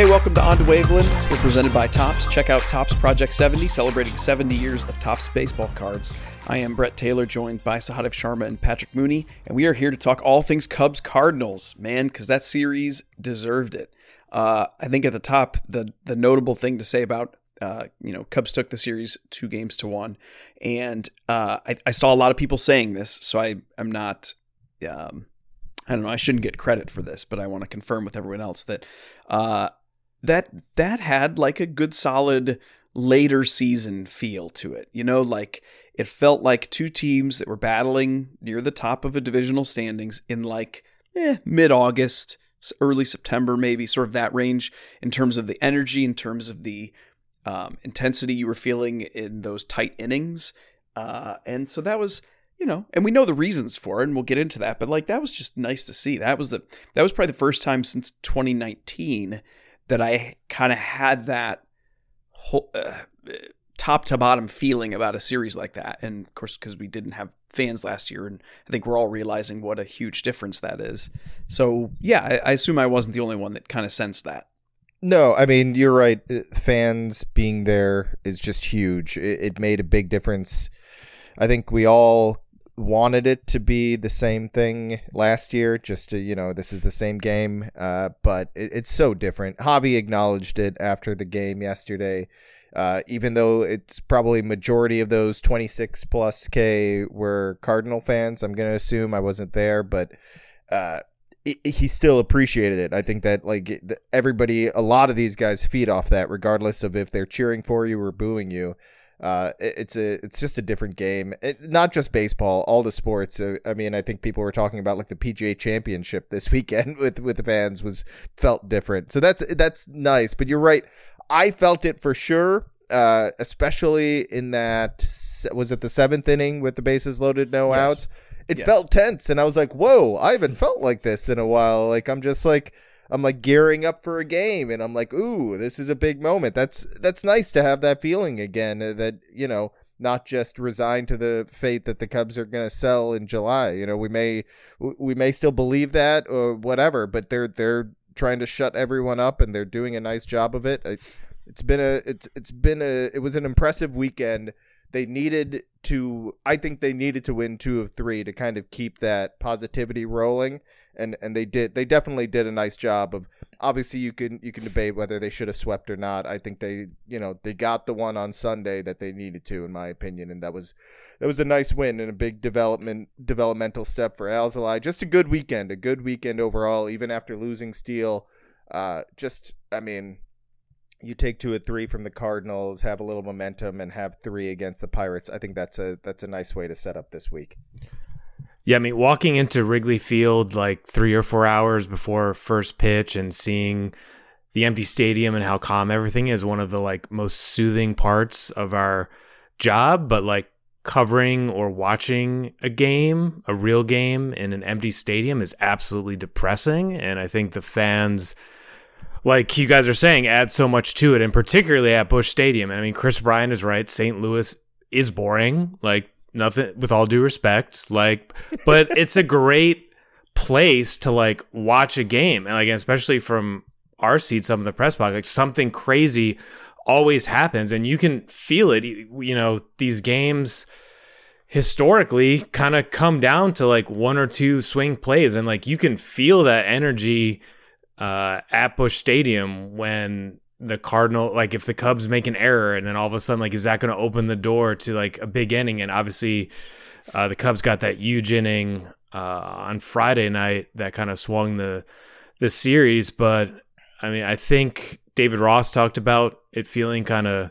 Hey, welcome to On to Waveland. We're presented by Topps. Check out Topps Project 70, celebrating 70 years of Topps baseball cards. I am Brett Taylor, joined by Sahadev Sharma and Patrick Mooney, and we are here to talk all things Cubs Cardinals, man, because that series deserved it. Uh, I think at the top, the the notable thing to say about uh, you know Cubs took the series two games to one, and uh, I, I, saw a lot of people saying this, so I I'm not. Um, I don't know. I shouldn't get credit for this, but I want to confirm with everyone else that uh, that that had like a good solid later season feel to it. You know, like it felt like two teams that were battling near the top of a divisional standings in like eh, mid August, early September, maybe sort of that range in terms of the energy, in terms of the um, intensity you were feeling in those tight innings. Uh, and so that was, you know, and we know the reasons for it, and we'll get into that. But like that was just nice to see. That was the that was probably the first time since 2019 that I kind of had that whole. Uh, top to bottom feeling about a series like that. And of course, because we didn't have fans last year, and I think we're all realizing what a huge difference that is. So, yeah, I, I assume I wasn't the only one that kind of sensed that. No, I mean, you're right. Uh, fans being there is just huge. It, it made a big difference. I think we all wanted it to be the same thing last year just to you know this is the same game uh, but it, it's so different javi acknowledged it after the game yesterday uh, even though it's probably majority of those 26 plus K were Cardinal fans, I'm gonna assume I wasn't there, but uh, he still appreciated it. I think that like everybody, a lot of these guys feed off that, regardless of if they're cheering for you or booing you. Uh, it's a it's just a different game. It, not just baseball, all the sports. Uh, I mean, I think people were talking about like the PGA Championship this weekend with with the fans was felt different. So that's that's nice. But you're right. I felt it for sure. Uh, especially in that was it the seventh inning with the bases loaded, no yes. outs. It yes. felt tense, and I was like, "Whoa, I haven't felt like this in a while." Like I'm just like I'm like gearing up for a game, and I'm like, "Ooh, this is a big moment." That's that's nice to have that feeling again. Uh, that you know, not just resigned to the fate that the Cubs are going to sell in July. You know, we may we may still believe that or whatever, but they're they're trying to shut everyone up, and they're doing a nice job of it. It's been a it's it's been a it was an impressive weekend. They needed to I think they needed to win two of three to kind of keep that positivity rolling. And and they did they definitely did a nice job of obviously you can you can debate whether they should have swept or not. I think they you know they got the one on Sunday that they needed to in my opinion and that was that was a nice win and a big development developmental step for Alzolay. Just a good weekend, a good weekend overall, even after losing Steele. Uh, just, I mean, you take two or three from the Cardinals, have a little momentum, and have three against the Pirates. I think that's a that's a nice way to set up this week. Yeah, I mean, walking into Wrigley Field like three or four hours before first pitch and seeing the empty stadium and how calm everything is one of the like most soothing parts of our job. But like covering or watching a game, a real game in an empty stadium is absolutely depressing. And I think the fans, like you guys are saying, add so much to it, and particularly at Busch Stadium. I mean, Kris Bryant is right. St. Louis is boring. Like, nothing, with all due respect. Like, but it's a great place to like watch a game. And like, especially from our seats up in the press box, like something crazy always happens and you can feel it you know these games historically kind of come down to like one or two swing plays and like you can feel that energy uh, at Busch Stadium when the Cardinal like if the Cubs make an error and then all of a sudden like is that going to open the door to like a big inning and obviously uh, the Cubs got that huge inning uh, on Friday night that kind of swung the the series but I mean I think David Ross talked about it feeling kind of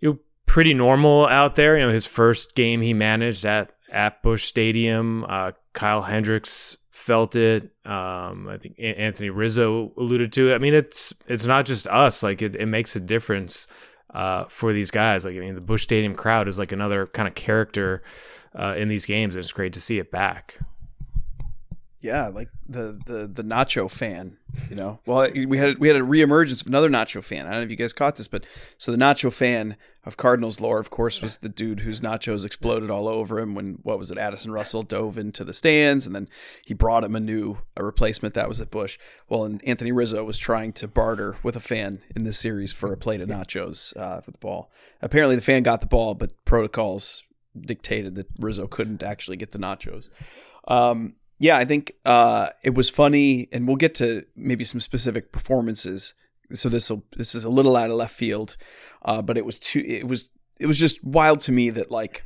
you know, pretty normal out there. You know, his first game he managed at at Busch Stadium. Uh, Kyle Hendricks felt it. Um, I think Anthony Rizzo alluded to it. I mean, it's it's not just us. Like it, it makes a difference uh, for these guys. Like I mean, the Busch Stadium crowd is like another kind of character uh, in these games, and it's great to see it back. Yeah, like the the the Nacho fan, you know. Well, we had we had a reemergence of another Nacho fan. I don't know if you guys caught this, but so the Nacho fan of Cardinals lore, of course, was the dude whose nachos exploded all over him when what was it? Addison Russell dove into the stands, and then he brought him a new a replacement that was at Busch. Well, and Anthony Rizzo was trying to barter with a fan in this series for a plate of nachos uh, with the ball. Apparently, the fan got the ball, but protocols dictated that Rizzo couldn't actually get the nachos. Um, yeah, I think uh, it was funny, and we'll get to maybe some specific performances. So this this is a little out of left field, uh, but it was too. It was it was just wild to me that like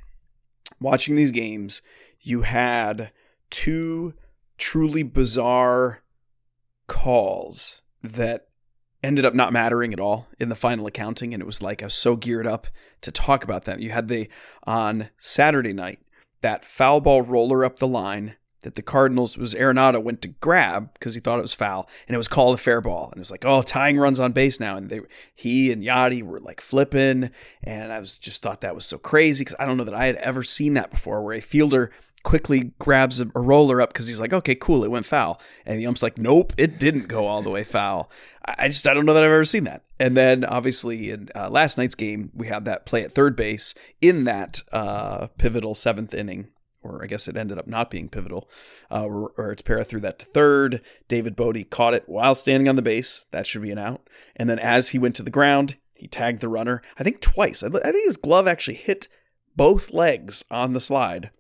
watching these games, you had two truly bizarre calls that ended up not mattering at all in the final accounting, and it was like I was so geared up to talk about that. You had the on Saturday night that foul ball roller up the line that the Cardinals was Arenado went to grab because he thought it was foul, and it was called a fair ball, and it was like, oh, tying runs on base now, and they he and Yadi were like flipping, and I was just thought that was so crazy because I don't know that I had ever seen that before, where a fielder quickly grabs a, a roller up because he's like, okay, cool, it went foul, and the ump's like, nope, it didn't go all the way foul. I, I just I don't know that I've ever seen that. And then obviously in uh, last night's game, we had that play at third base in that uh, pivotal seventh inning or I guess it ended up not being pivotal, uh, or, its Tepera threw that to third. David Bote caught it while standing on the base. That should be an out. And then as he went to the ground, he tagged the runner, I think twice. I, I think his glove actually hit both legs on the slide.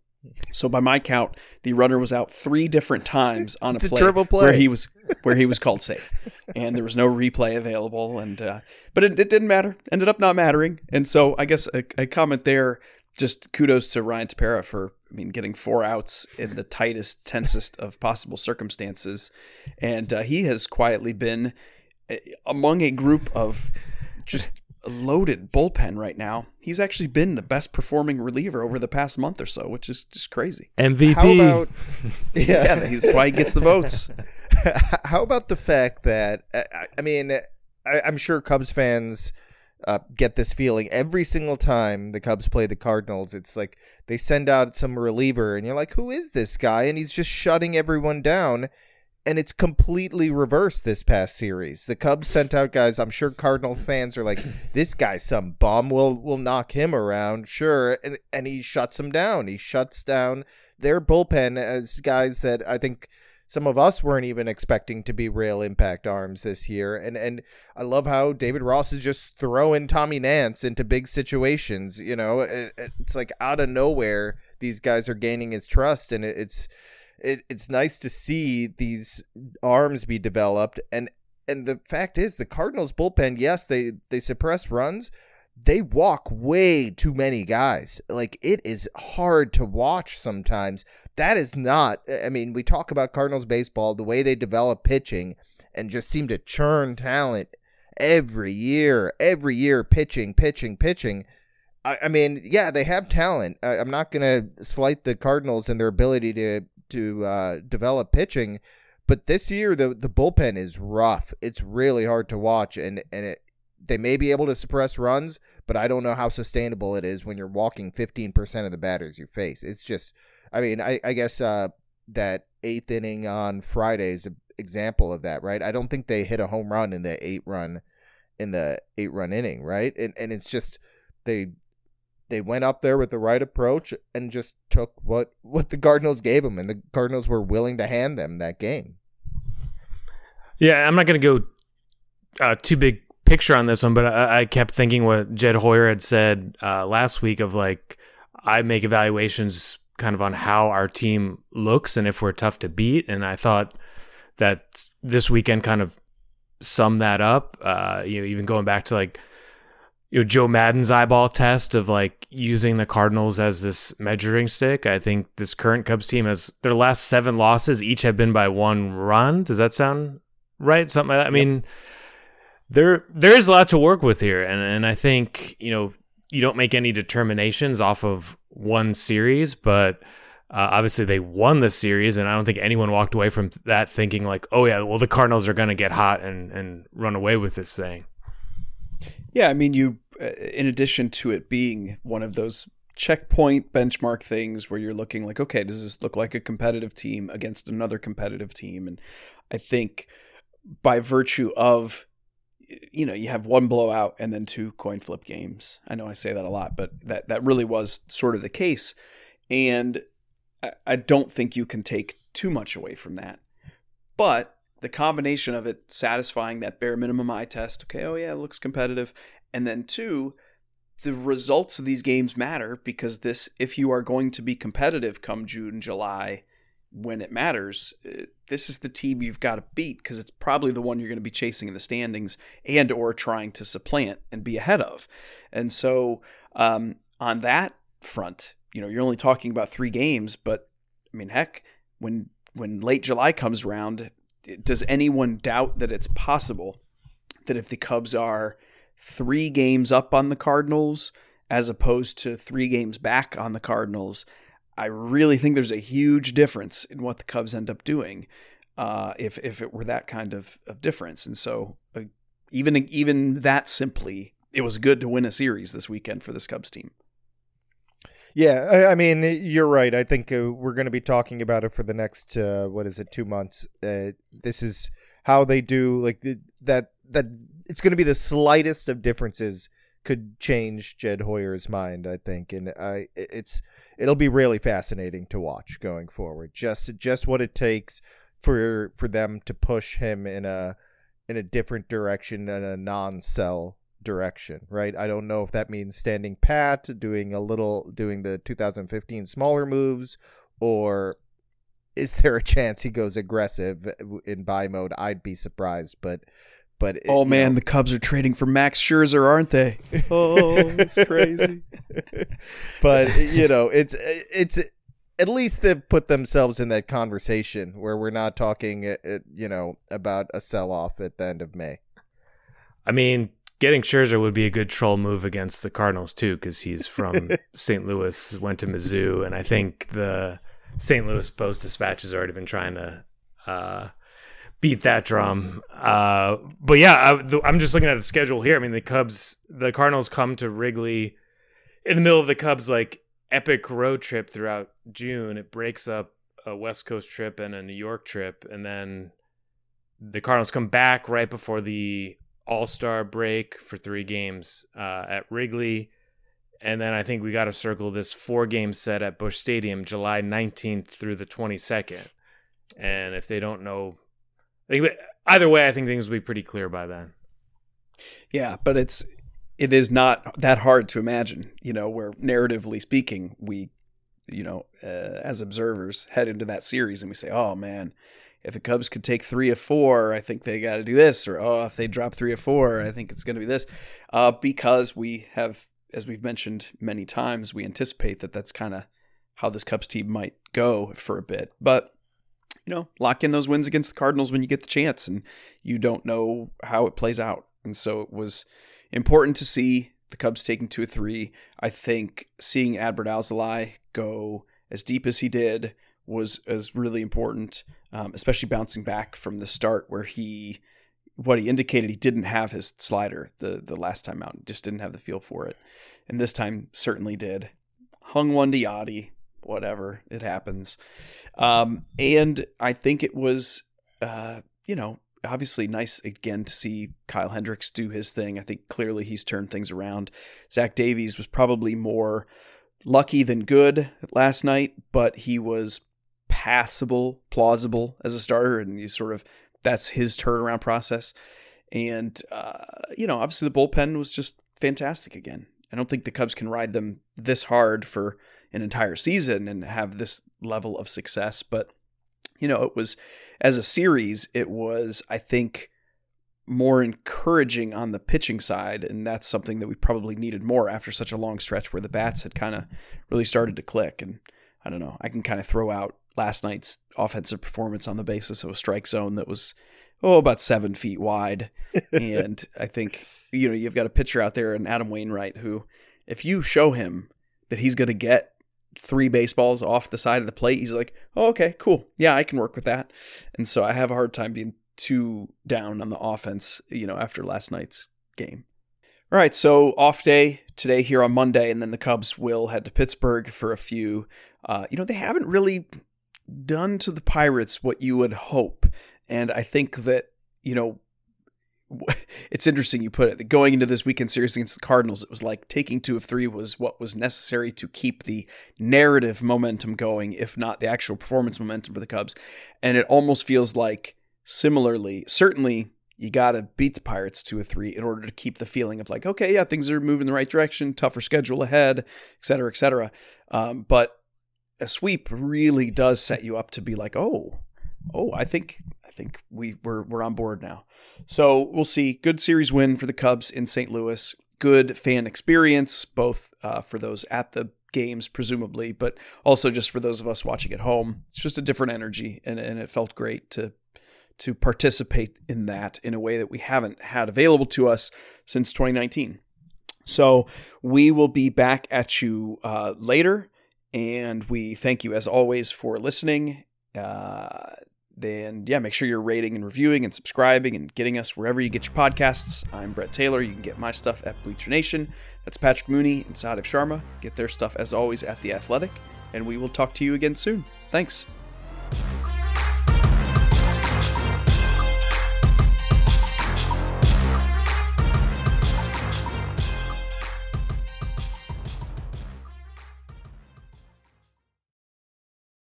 So by my count, the runner was out three different times on a, play, a play, where he was where he was called safe, and there was no replay available. And uh, but it, it, didn't matter. Ended up not mattering. And so I guess a, a comment there just kudos to Ryan Tepera for, I mean, getting four outs in the tightest, tensest of possible circumstances, and uh, he has quietly been uh, among a group of just loaded bullpen right now. He's actually been the best performing reliever over the past month or so, which is just crazy. MVP. How about yeah, yeah that's why he gets the votes. How about the fact that I mean, I, I'm sure Cubs fans uh, get this feeling every single time the Cubs play the Cardinals. It's like they send out some reliever, and you're like, who is this guy? And he's just shutting everyone down. And it's completely reversed this past series. The Cubs sent out guys. I'm sure Cardinal fans are like, "This guy's some bum. We'll we'll knock him around, sure." And and he shuts them down. He shuts down their bullpen as guys that I think some of us weren't even expecting to be real impact arms this year. And and I love how David Ross is just throwing Tommy Nance into big situations. You know, it, it's like out of nowhere these guys are gaining his trust, and it, it's it, it's nice to see these arms be developed. And and the fact is, the Cardinals bullpen, yes, they they suppress runs, they walk way too many guys. Like it is hard to watch sometimes. That is not I mean, we talk about Cardinals baseball, the way they develop pitching and just seem to churn talent every year, every year pitching, pitching, pitching. I, I mean, yeah, they have talent. I, am not going to slight the Cardinals and their ability to to uh, develop pitching, but this year the the bullpen is rough. It's really hard to watch, and and it they may be able to suppress runs, but I don't know how sustainable it is when you're walking 15% of the batters you face. It's just, I mean, I, I guess uh, that eighth inning on Friday is an example of that, right? I don't think they hit a home run in the eight run in the eight run inning, right? And and it's just they they went up there with the right approach and just took what what the Cardinals gave them, and the Cardinals were willing to hand them that game. Yeah, I'm not going to go uh, too big picture on this one, but I, I kept thinking what Jed Hoyer had said uh, last week of like, I make evaluations kind of on how our team looks and if we're tough to beat. And I thought that this weekend kind of summed that up. Uh, you know, even going back to like, you know, Joe Maddon's eyeball test of like using the Cardinals as this measuring stick. I think this current Cubs team has their last seven losses each have been by one run. Does that sound right? Something like that. I mean, yep there there is a lot to work with here, and and I think you know you don't make any determinations off of one series, but. Uh, obviously, they won the series, and I don't think anyone walked away from that thinking like, "Oh yeah, well the Cardinals are going to get hot and and run away with this thing." Yeah, I mean, you, uh, in addition to it being one of those checkpoint benchmark things where you're looking like, okay, does this look like a competitive team against another competitive team? And I think by virtue of you know, you have one blowout and then two coin flip games. I know I say that a lot, but that that really was sort of the case. And I, I don't think you can take too much away from that. But the combination of it satisfying that bare minimum eye test, okay, oh yeah, it looks competitive, and then two, the results of these games matter because this, if you are going to be competitive come June, July, when it matters, uh, this is the team you've got to beat because it's probably the one you're going to be chasing in the standings and or trying to supplant and be ahead of. And so um, on that front, you know, you're only talking about three games, but I mean, heck, when when late July comes around, does anyone doubt that it's possible that if the Cubs are three games up on the Cardinals as opposed to three games back on the Cardinals, I really think there's a huge difference in what the Cubs end up doing uh, if if it were that kind of, of difference. And so uh, even even that simply, it was good to win a series this weekend for this Cubs team. Yeah, I, I mean, you're right. I think uh, we're going to be talking about it for the next uh, what is it, two months. Uh, this is how they do like that. That it's going to be the slightest of differences could change Jed Hoyer's mind. I think, and I it's it'll be really fascinating to watch going forward. Just just what it takes for for them to push him in a in a different direction and a non-sell direction, right? I don't know if that means standing pat, doing a little, doing the 2015 smaller moves, or is there a chance he goes aggressive uh, in buy mode? I'd be surprised, but. But it, oh man, know. the Cubs are trading for Max Scherzer, aren't they? Oh, it's crazy. but you know, it's it's at least they've put themselves in that conversation where we're not talking, uh, uh, you know, about a sell off at the end of May. I mean, getting Scherzer would be a good troll move against the Cardinals too, because he's from St. Louis, went to Mizzou, and I think the St. Louis Post Dispatch has already been trying to uh, beat that drum. Uh, but yeah, I, am just looking at the schedule here. I mean, the Cubs, the Cardinals come to Wrigley in the middle of the Cubs like epic road trip throughout June. It breaks up a West Coast trip and a New York trip, and then the Cardinals come back right before the all Star break for three games uh, at Wrigley. And then I think we got to circle this four game set at Busch Stadium, July 19th through the 22nd. And if they don't know, either way, I think things will be pretty clear by then. Yeah, but it's it is not that hard to imagine, you know, where narratively speaking, we, you know, uh, as observers head into that series and we say, oh man, if the Cubs could take three of four, I think they got to do this, or oh, if they drop three of four, I think it's going to be this, uh, because we have, as we've mentioned many times, we anticipate that that's kind of how this Cubs team might go for a bit, but. You know, lock in those wins against the Cardinals when you get the chance, and you don't know how it plays out. And so it was important to see the Cubs taking two or three. I think seeing Adbert Alzolay go as deep as he did was is really important, um, especially bouncing back from the start where he what he indicated he didn't have his slider the the last time out, just didn't have the feel for it, and this time certainly did. Hung one to Yadi, whatever it happens, um, and I think it was uh, you know obviously nice again to see Kyle Hendricks do his thing. I think clearly he's turned things around. Zach Davies was probably more lucky than good last night, but he was passable, plausible as a starter, and you sort of that's his turnaround process. And uh, you know, obviously the bullpen was just fantastic again. I don't think the Cubs can ride them this hard for an entire season and have this level of success, but you know, it was as a series, it was I think more encouraging on the pitching side, and that's something that we probably needed more after such a long stretch where the bats had kind of really started to click. And I don't know, I can kind of throw out last night's offensive performance on the basis of a strike zone that was oh about seven feet wide, and I think you know you've got a pitcher out there, and Adam Wainwright, who if you show him that he's going to get three baseballs off the side of the plate, he's like, oh, okay, cool, yeah, I can work with that, and so I have a hard time being too down on the offense, you know, after last night's game. All right, so off day today here on Monday, and then the Cubs will head to Pittsburgh for a few. Uh, you know, they haven't really done to the Pirates what you would hope. And I think that, you know, it's interesting you put it that going into this weekend series against the Cardinals, it was like taking two of three was what was necessary to keep the narrative momentum going, if not the actual performance momentum for the Cubs. And it almost feels like similarly, certainly you got to beat the Pirates two or three in order to keep the feeling of like, okay, yeah, things are moving in the right direction, tougher schedule ahead, et cetera, et cetera. Um, but a sweep really does set you up to be like, oh, oh, I think I think we we're we're on board now. So we'll see. Good series win for the Cubs in St. Louis. Good fan experience, both uh, for those at the games, presumably, but also just for those of us watching at home. It's just a different energy, and, and it felt great to to participate in that in a way that we haven't had available to us since 2019. So we will be back at you uh, later, and we thank you as always for listening. Uh, then yeah, make sure you're rating and reviewing and subscribing and getting us wherever you get your podcasts. I'm Brett Taylor. You can get my stuff at Bleacher Nation. That's Patrick Mooney and Sahadev Sharma. Get their stuff as always at The Athletic. And we will talk to you again soon. Thanks.